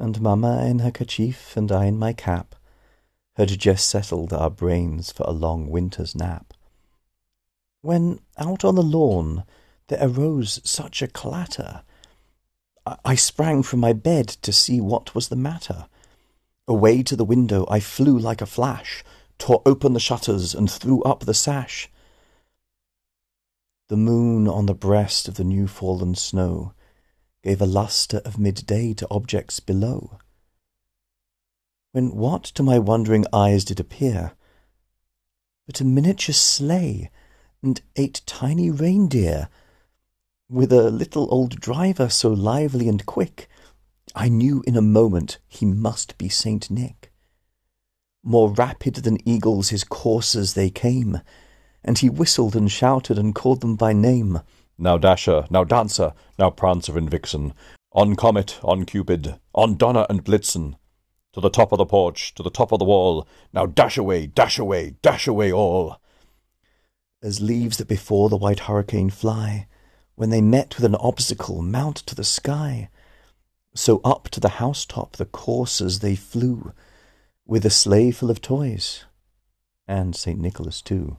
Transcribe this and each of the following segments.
and Mamma in her kerchief and I in my cap had just settled our brains for a long winter's nap, when out on the lawn there arose such a clatter. I sprang from my bed to see what was the matter. Away to the window I flew like a flash, tore open the shutters and threw up the sash. The moon on the breast of the new fallen snow gave a lustre of midday to objects below. When what to my wondering eyes did appear but a miniature sleigh and eight tiny reindeer, with a little old driver so lively and quick, I knew in a moment he must be Saint Nick. More rapid than eagles his coursers they came, and he whistled and shouted and called them by name. Now Dasher, now Dancer, now Prancer and Vixen, on Comet, on Cupid, on Donner and Blitzen, to the top of the porch, to the top of the wall, now dash away, dash away, dash away all. As leaves that before the white hurricane fly, when they met with an obstacle, mount to the sky, so up to the housetop the coursers they flew, with a sleigh full of toys, and St. Nicholas too.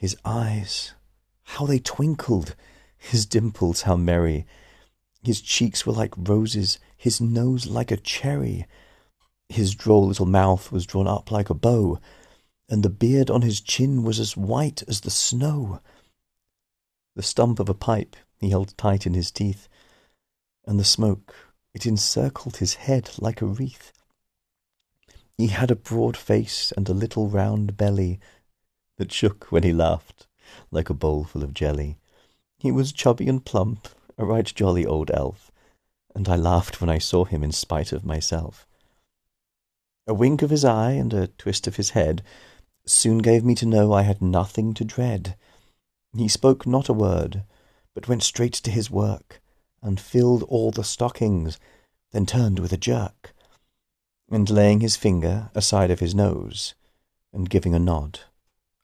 His eyes, how they twinkled! His dimples, how merry! His cheeks were like roses, his nose like a cherry. His droll little mouth was drawn up like a bow, and the beard on his chin was as white as the snow. The stump of a pipe he held tight in his teeth, and the smoke, it encircled his head like a wreath. He had a broad face and a little round belly, that shook when he laughed, like a bowl full of jelly. He was chubby and plump, a right jolly old elf, and I laughed when I saw him in spite of myself. A wink of his eye and a twist of his head soon gave me to know I had nothing to dread. He spoke not a word, but went straight to his work, and filled all the stockings, then turned with a jerk, and laying his finger aside of his nose, and giving a nod,